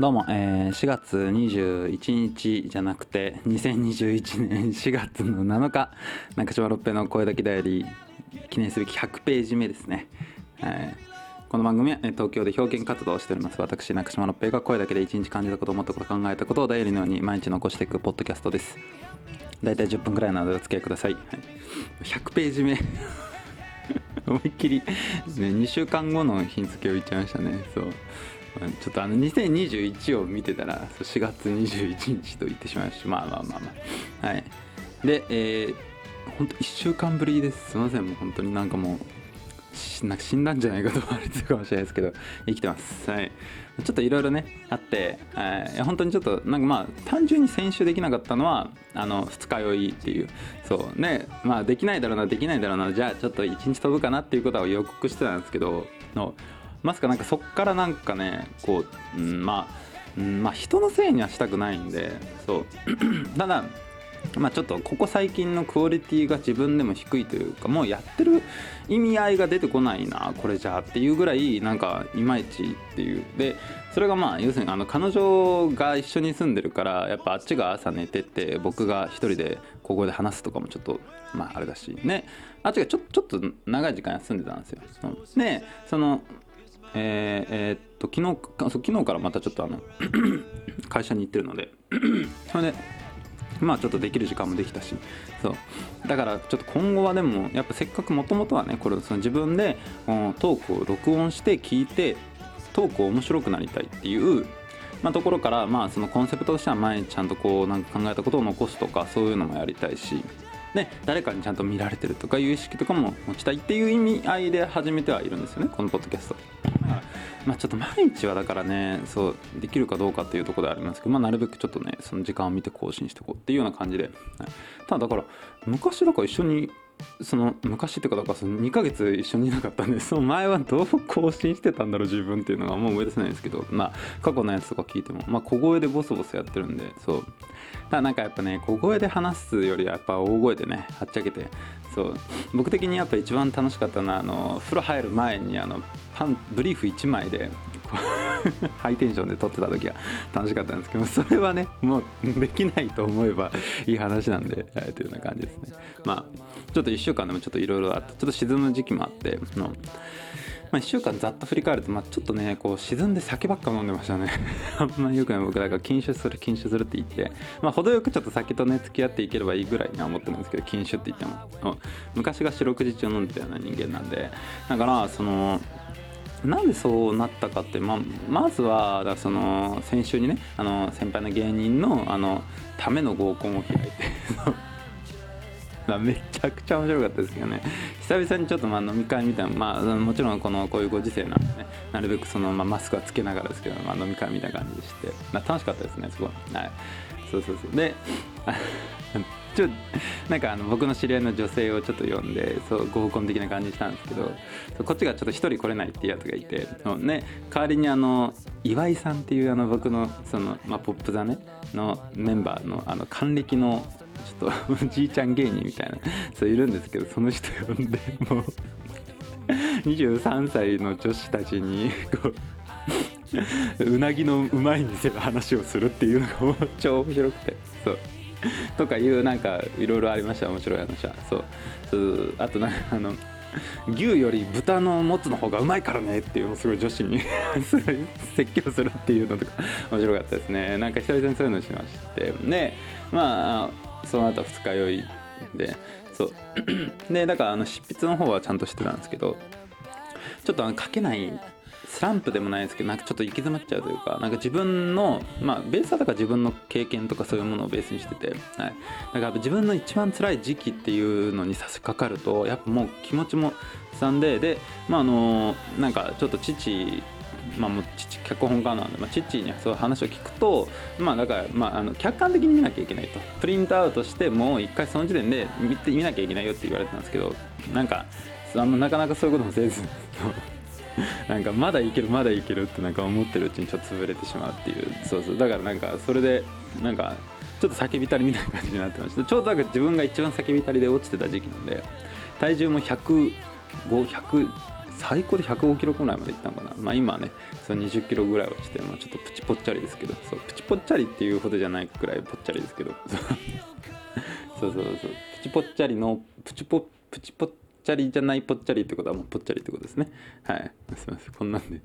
どうも、えー、4月21日じゃなくて2021年 4月の7日中島六平の声だけダイアリー記念すべき100ページ目ですね、えー、この番組は東京で表現活動をしております私中島六平が声だけで一日感じたこと思ったこと考えたことをダイアリーのように毎日残していくポッドキャストです。大体10分くらいなのでお付き合いください、はい、100ページ目。思いっきり、ね、2週間後の日付を言っちゃいましたね。そう。ちょっとあの2021を見てたら4月21日と言ってしまいましたまあまあまあまあ。はい。でえー、ほんと1週間ぶりです。すいません。もう本当になんかもうなんか死んだんじゃないかと思われてるかもしれないですけど生きてます。はい。ちょっといろいろねあって、えー、本当にちょっとなんかまあ単純に選手できなかったのはあの二日酔いっていう。そう。ね。まあできないだろうなできないだろうなじゃあちょっと一日飛ぶかなっていうことは予告してたんですけどのまさかなんかそっからなんかねこう、うん、まあ、うん、まあ人のせいにはしたくないんでそう。ただまあちょっとここ最近のクオリティが自分でも低いというかもうやってる意味合いが出てこないなこれじゃあっていうぐらいなんかいまいちっていう。でそれがまあ要するにあの彼女が一緒に住んでるからやっぱあっちが朝寝てて僕が一人でここで話すとかもちょっとまああれだしね。あっちがちょちょっと長い時間休んでたんですよ。でそのえー、えー、っと昨日昨日からまたちょっとあの 会社に行ってるので それでまあちょっとできる時間もできたしそう。だからちょっと今後はでもやっぱせっかくもともとはねこれその自分でトークを録音して聞いてトークを面白くなりたいっていうまあ、ところからまあそのコンセプトとしては前にちゃんとこうなんか考えたことを残すとかそういうのもやりたいしで誰かにちゃんと見られてるとかいう意識とかも持ちたいっていう意味合いで始めてはいるんですよねこのポッドキャスト。まあ、ちょっと毎日はだからねそうできるかどうかっていうところでありますけど、まあ、なるべくちょっとねその時間を見て更新していこうっていうような感じで、はい、ただだから昔だから一緒にその昔っていうかだからその2ヶ月一緒にいなかったんでその前はどう更新してたんだろう自分っていうのがもう思い出せないんですけどまあ過去のやつとか聞いてもまあ小声でボソボソやってるんでそう。ただなんかやっぱね小声で話すよりはやっぱ大声でねはっちゃけてそう。僕的にやっぱ一番楽しかったのはあの風呂入る前にあのパンブリーフ1枚で ハイテンションで撮ってた時は楽しかったんですけどそれはねもうできないと思えばいい話なんで、はい、というような感じですね。まあちょっと1週間でもちょっといろいろあってちょっと沈む時期もあってのまあ、1週間ざっと振り返ると、まあ、ちょっとねこう沈んで酒ばっか飲んでましたね。あんまりよくない僕だから禁酒する禁酒するって言って、まあ、程よくちょっと酒とね付き合っていければいいぐらいには思ってるんですけど禁酒って言っても昔が四六時中飲んでたような人間なんでだからそのなんでそうなったかって、まあ、まずはだその先週にねあの先輩の芸人のあのための合コンを開いて まあ、めちゃくちゃ面白かったですけどね。久々にちょっとまあ飲み会みたいな、まあ、もちろんこのこういうご時世なんでねなるべくその、まあ、マスクはつけながらですけど、まあ、飲み会みたいな感じでして、まあ、楽しかったですねすごいはい。そうそうそう。で ちょなんかあの僕の知り合いの女性をちょっと呼んでそう合コン的な感じしたんですけどこっちがちょっと一人来れないっていうやつがいてね代わりにあの岩井さんっていうあの僕のその、まあ、ポップ座ねのメンバーのあの還暦のちょっとお じいちゃん芸人みたいなそういるんですけどその人呼んでもう23歳の女子たちにこううなぎのうまい店の話をするっていうのがもう超面白くてそう。とかいうなんかいろいろありました。面白い話は。そう。そうあとなんかあの牛より豚のもつの方がうまいからねっていうすごい女子に 説教するっていうのとか面白かったですね。なんか久々にそういうのしまして。でまあその後二日酔いでそう。でだからあの執筆の方はちゃんとしてたんですけどちょっとあの書けないスランプでもないですけどなんかちょっと行き詰まっちゃうというかなんか自分のまあベースはだから自分の経験とかそういうものをベースにしてて、はい、だから自分の一番辛い時期っていうのに差し掛かるとやっぱもう気持ちも悲惨ででまああのなんかちょっと父まあ、もう父脚本家なんで、まあ、父にそういう話を聞くと、まあ、だから、まあ、あの客観的に見なきゃいけないと。プリントアウトしてもう一回その時点で見て見なきゃいけないよって言われてたんですけどなんかあのなかなかそういうこともせず なんかまだいけるまだいけるってなんか思ってるうちにちょっと潰れてしまうっていう。そうそう。だからなんかそれでなんかちょっと叫びたりみたいな感じになってました。ちょうどなんか自分が一番叫びたりで落ちてた時期なんで体重も105100最高で105キロぐらいまでいったのかな。まあ今ねその20キロぐらい落ちて、まあ、ちょっとプチぽっちゃりですけどそうプチぽっちゃりっていうほどじゃないくらいぽっちゃりですけど。そうそうそうプチぽっちゃりのプチぽプチぽっちゃりじゃないぽっちゃりってことはもうぽっちゃりってことですね。はい。すいません。こんなんで。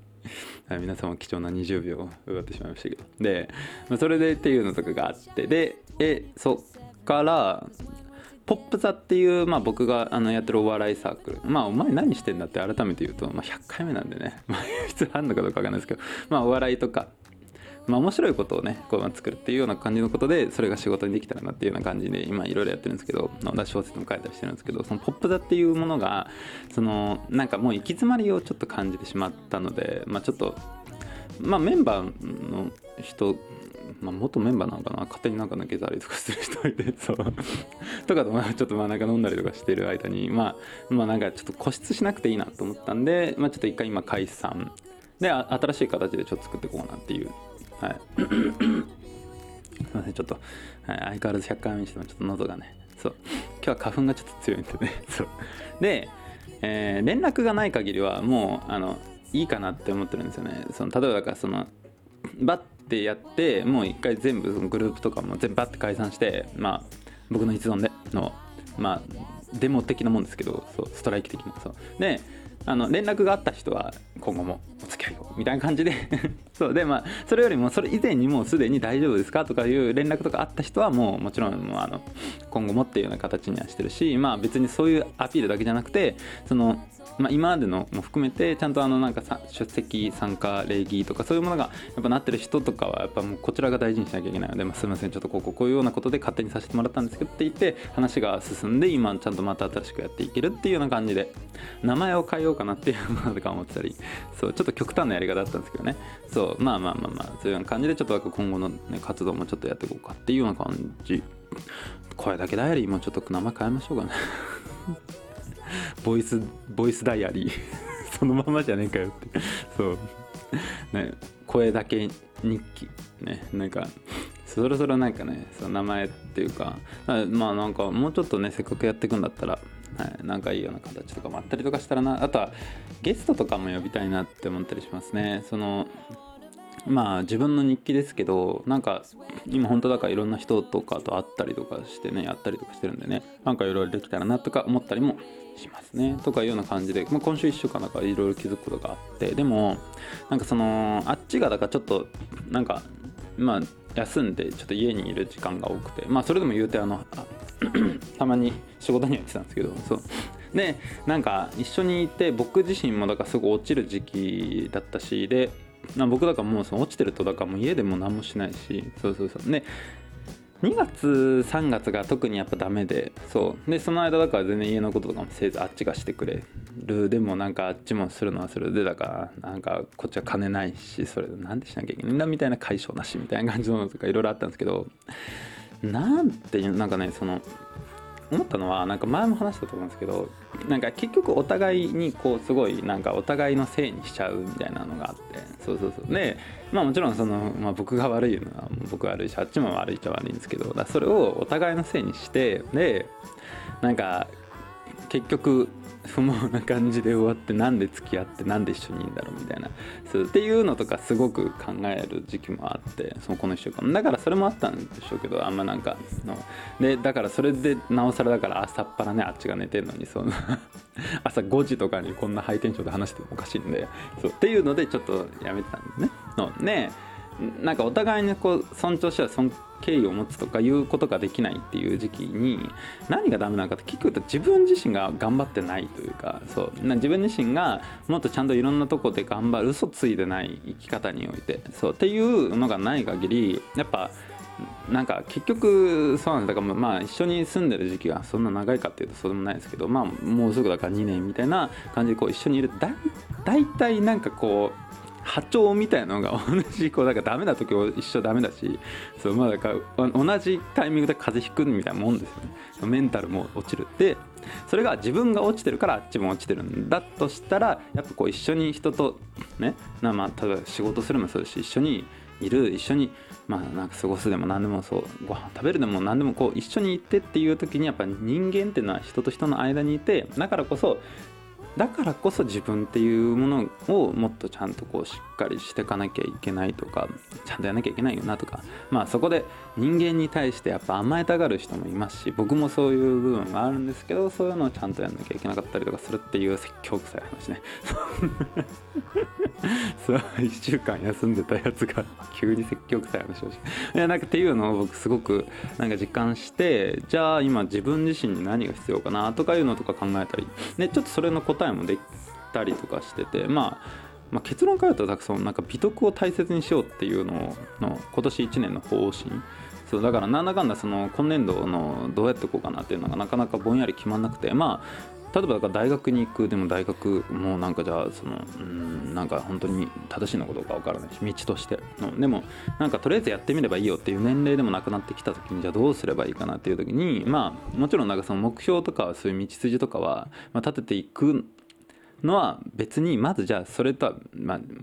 はい、皆様貴重な20秒を奪ってしまいましたけど。で、まあ、それでっていうのとかがあって。でえそっからポップ座っていう、まあ、僕があのやってるお笑いサークル。まあお前何してんだって改めて言うと、まあ、100回目なんでね、まあ、普通あんのかどうかわかんないですけど。まあお笑いとか。まあ面白いことをねこう作るっていうような感じのことでそれが仕事にできたらなっていうような感じで今いろいろやってるんですけど小説も書いたりしてるんですけどそのポップ座っていうものがそのなんかもう行き詰まりをちょっと感じてしまったのでまあちょっとまあメンバーの人まあ、元メンバーなのかな。勝手になんか抜けたりとかする人いて そう。とかとまあちょっとまあなんか飲んだりとかしてる間にまあまあなんかちょっと固執しなくていいなと思ったんで、まあ、ちょっと一回今解散。で新しい形でちょっと作っていこうなっていう。はい。すいませんちょっと、はい、相変わらず100回目にしてもちょっと喉がね。そう。今日は花粉がちょっと強いんでね。そう。で、えー、連絡がない限りはもうあのいいかなって思ってるんですよね。その例えばだからそのバッてやってもう一回全部そのグループとかも全部バッて解散してまあ僕の一存でのまあデモ的なもんですけどそうストライキ的なそう。であの連絡があった人は今後もお付き合いをみたいな感じでそう。でまあそれよりもそれ以前にもうすでに大丈夫ですかとかいう連絡とかあった人はもうもちろんもうあの今後もっていうような形にはしてるしまあ別にそういうアピールだけじゃなくてそのまあ、今までのも含めてちゃんとあのなんか出席参加礼儀とかそういうものがやっぱなってる人とかはやっぱもうこちらが大事にしなきゃいけないので、まあ、すみませんちょっとこここういうようなことで勝手にさせてもらったんですけどって言って話が進んで今ちゃんとまた新しくやっていけるっていうような感じで名前を変えようかなっていうものとか思ってたりそう。ちょっと極端なやり方だったんですけどね。そうまあまあまあまあそういう感じでちょっと今後の、ね、活動もちょっとやっていこうかっていうような感じ。声だけダイアリーもちょっと名前変えましょうかねボイスボイスダイアリー。そのままじゃねえかよって。そう。ね声だけ日記。ねなんかそろそろなんかねその名前っていうかまあなんかもうちょっとねせっかくやっていくんだったら、はい、なんかいいような形とかもあったりとかしたらな。あとはゲストとかも呼びたいなって思ったりしますね。そのまあ自分の日記ですけどなんか今本当だからいろんな人とかと会ったりとかしてねやったりとかしてるんでねなんかいろいろできたらなとか思ったりもしますね。とかいうような感じで、まあ、今週1週間だからいろいろ気づくことがあってでもなんかそのあっちがだからちょっとなんかまあ休んでちょっと家にいる時間が多くてまあそれでも言うてあの たまに仕事には行ってたんですけどそう。でなんか一緒にいて僕自身もだからすごい落ちる時期だったしで僕だからもうその落ちてるとだからもう家でも何もしないしそうそうそう。で2月3月が特にやっぱダメでそう。でその間だから全然家のこととかもせずあっちがしてくれる。でもなんかあっちもするのはする。でだからなんかこっちは金ないしそれなんでしなきゃいけないんだみたいな解消なしみたいな感じのとかいろいろあったんですけどなんていうなんかねその思ったのはなんか前も話したと思うんですけどなんか結局お互いにこうすごいなんかお互いのせいにしちゃうみたいなのがあってそうそうそう。でまあもちろんその、まあ、僕が悪いのは僕悪いしあっちも悪いっちゃ悪いんですけどだそれをお互いのせいにしてでなんか結局不毛な感じで終わってなんで付き合ってなんで一緒にいるんだろうみたいな。そうっていうのとかすごく考える時期もあってそのこの1週間。だからそれもあったんでしょうけどあんまなんかのでだからそれでなおさらだから朝っぱらねあっちが寝てるのにその 朝5時とかにこんなハイテンションで話してもおかしいんでそうっていうのでちょっとやめてたんですね。のねなんかお互いにこう尊重し合う尊敬意を持つとかいうことができないっていう時期に何がダメなのかって聞くと自分自身が頑張ってないというかそう自分自身がもっとちゃんといろんなとこで頑張る嘘ついてない生き方においてそうっていうのがない限りやっぱなんか結局そうなんだからまあ一緒に住んでる時期がそんな長いかっていうとそうでもないですけどまあもうすぐだから2年みたいな感じでこう一緒にいる。だ大体なんかこう波長みたいなのが同じこうだからダメな時は一緒ダメだしそうまあだから同じタイミングで風邪ひくみたいなもんですよね。メンタルも落ちる。でそれが自分が落ちてるからあっちも落ちてるんだとしたらやっぱこう一緒に人とねなまあ例えば仕事するもそうですし一緒にいる一緒にまあなんか過ごすでも何でもそうご飯食べるでも何でもこう一緒にいてっていう時にやっぱ人間っていうのは人と人の間にいてだからこそだからこそ自分っていうものをもっとちゃんとこうしっかりしていかなきゃいけないとかちゃんとやらなきゃいけないよなとかまあそこで人間に対してやっぱ甘えたがる人もいますし僕もそういう部分があるんですけどそういうのをちゃんとやんなきゃいけなかったりとかするっていう説教臭い話ね。そう1週間休んでたやつが 急に説教臭い話をしていやなんかっていうのを僕すごくなんか実感してじゃあ今自分自身に何が必要かなとかいうのとか考えたりでちょっとそれの答えもできたりとかしててまあまあ、結論から言うとそのなんか美徳を大切にしようっていうのの今年1年の方針そうだからなんだかんだその今年度のどうやっていこうかなっていうのがなかなかぼんやり決まんなくてまあ例えばだから大学に行くでも大学もなんかじゃあそのうんなんか本当に正しいのかどうか分からないし道として。のでもなんかとりあえずやってみればいいよっていう年齢でもなくなってきた時にじゃあどうすればいいかなっていう時にまあもちろんなんかその目標とかそういう道筋とかは、まあ、立てていくのは別にまずじゃあそれとは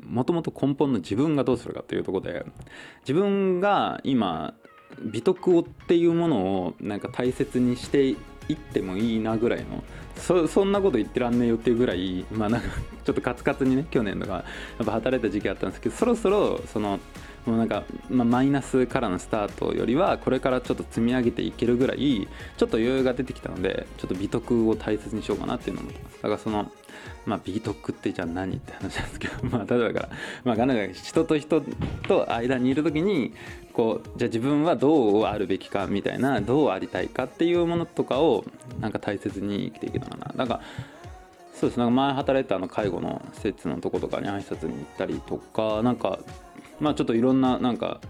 もともと根本の自分がどうするかっていうとこで自分が今美徳をっていうものをなんか大切にしていってもいいなぐらいのそんなこと言ってらんねえよっていうぐらいまあなんかちょっとカツカツにね去年とかやっぱ働いた時期あったんですけどそろそろそのもうなんか、まあ、マイナスからのスタートよりはこれからちょっと積み上げていけるぐらいちょっと余裕が出てきたのでちょっと美徳を大切にしようかなっていうのを思ってます。だからそのまあ美徳ってじゃあ何って話なんですけど まあ例えばからまあ彼が人と人と間にいる時にこうじゃあ自分はどうあるべきかみたいなどうありたいかっていうものとかをなんか大切に生きていけたらなな。んかそうです。なんか前働いたあの介護の施設のとことかに挨拶に行ったりとかなんかまあちょっといろんななんか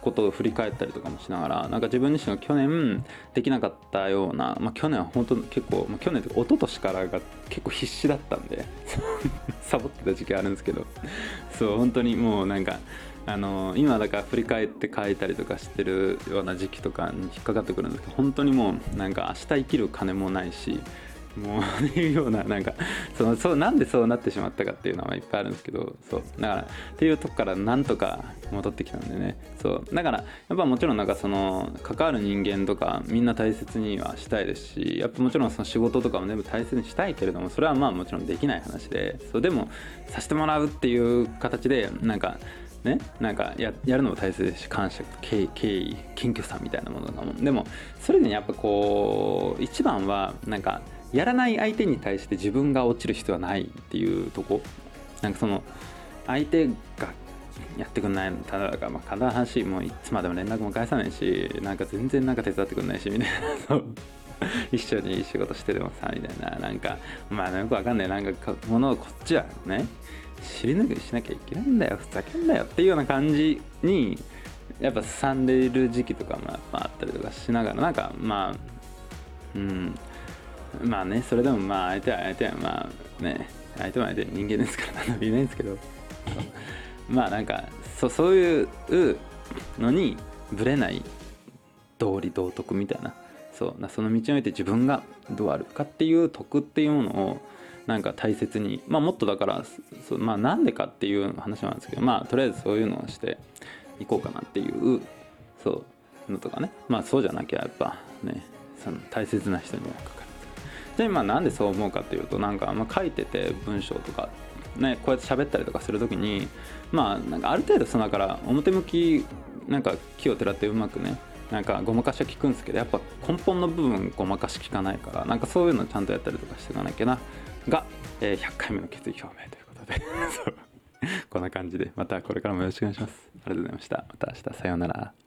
ことを振り返ったりとかもしながらなんか自分自身が去年できなかったような、まあ、去年は本当結構、まあ、去年というか一昨年からが結構必死だったんで サボってた時期あるんですけどそう本当にもうなんかあの今だから振り返って書いたりとかしてるような時期とかに引っかかってくるんですけど本当にもうなんか明日生きる金もないしもういうようななんかそのそうなんでそうなってしまったかっていうのはいっぱいあるんですけどそう。だからっていうとこからなんとか戻ってきたんでね。そう。だからやっぱもちろんなんかその関わる人間とかみんな大切にはしたいですしやっぱもちろんその仕事とかも全部大切にしたいけれどもそれはまあもちろんできない話で。そうでもさせてもらうっていう形でなんかね、なんかややるのも大切ですし感謝敬敬意謙虚さみたいなものだも。んでもそれでやっぱこう一番はなんかやらない相手に対して自分が落ちる必要はないっていうとこ。なんかその相手がやってくんないのただだからまあ簡単な話もいつまでも連絡も返さないしなんか全然なんか手伝ってくんないしみたいな 一緒に仕事してでもさみたいな。なんかまあよくわかんない。なんかものをこっちはね尻拭いしなきゃいけないんだよ。ふざけんなよっていうような感じにやっぱすさんでいる時期とかもやっぱあったりとかしながらなんかまあうん。まあねそれでもまあ相手は相手はまあね相手は相手人間ですから何でも言えないんですけど。まあなんかそそういうのにぶれない道理道徳みたいな。そうその道において自分がどうあるかっていう徳っていうものをなんか大切にまあもっとだからそまあなんでかっていう話なんですけどまあとりあえずそういうのをしていこうかなっていうそうのとかね。まあそうじゃなきゃやっぱねその大切な人にはかでまあなんでそう思うかっていうとなんか、ま、書いてて文章とかねこうやって喋ったりとかする時にまあなんかある程度そのだから表向きなんか木をてらってうまくねなんかごまかしは聞くんですけどやっぱ根本の部分ごまかし聞かないからなんかそういうのちゃんとやったりとかしていかなきゃな。が、えー、100回目の決意表明ということで。こんな感じでまたこれからもよろしくお願いします。ありがとうございました。また明日さようなら。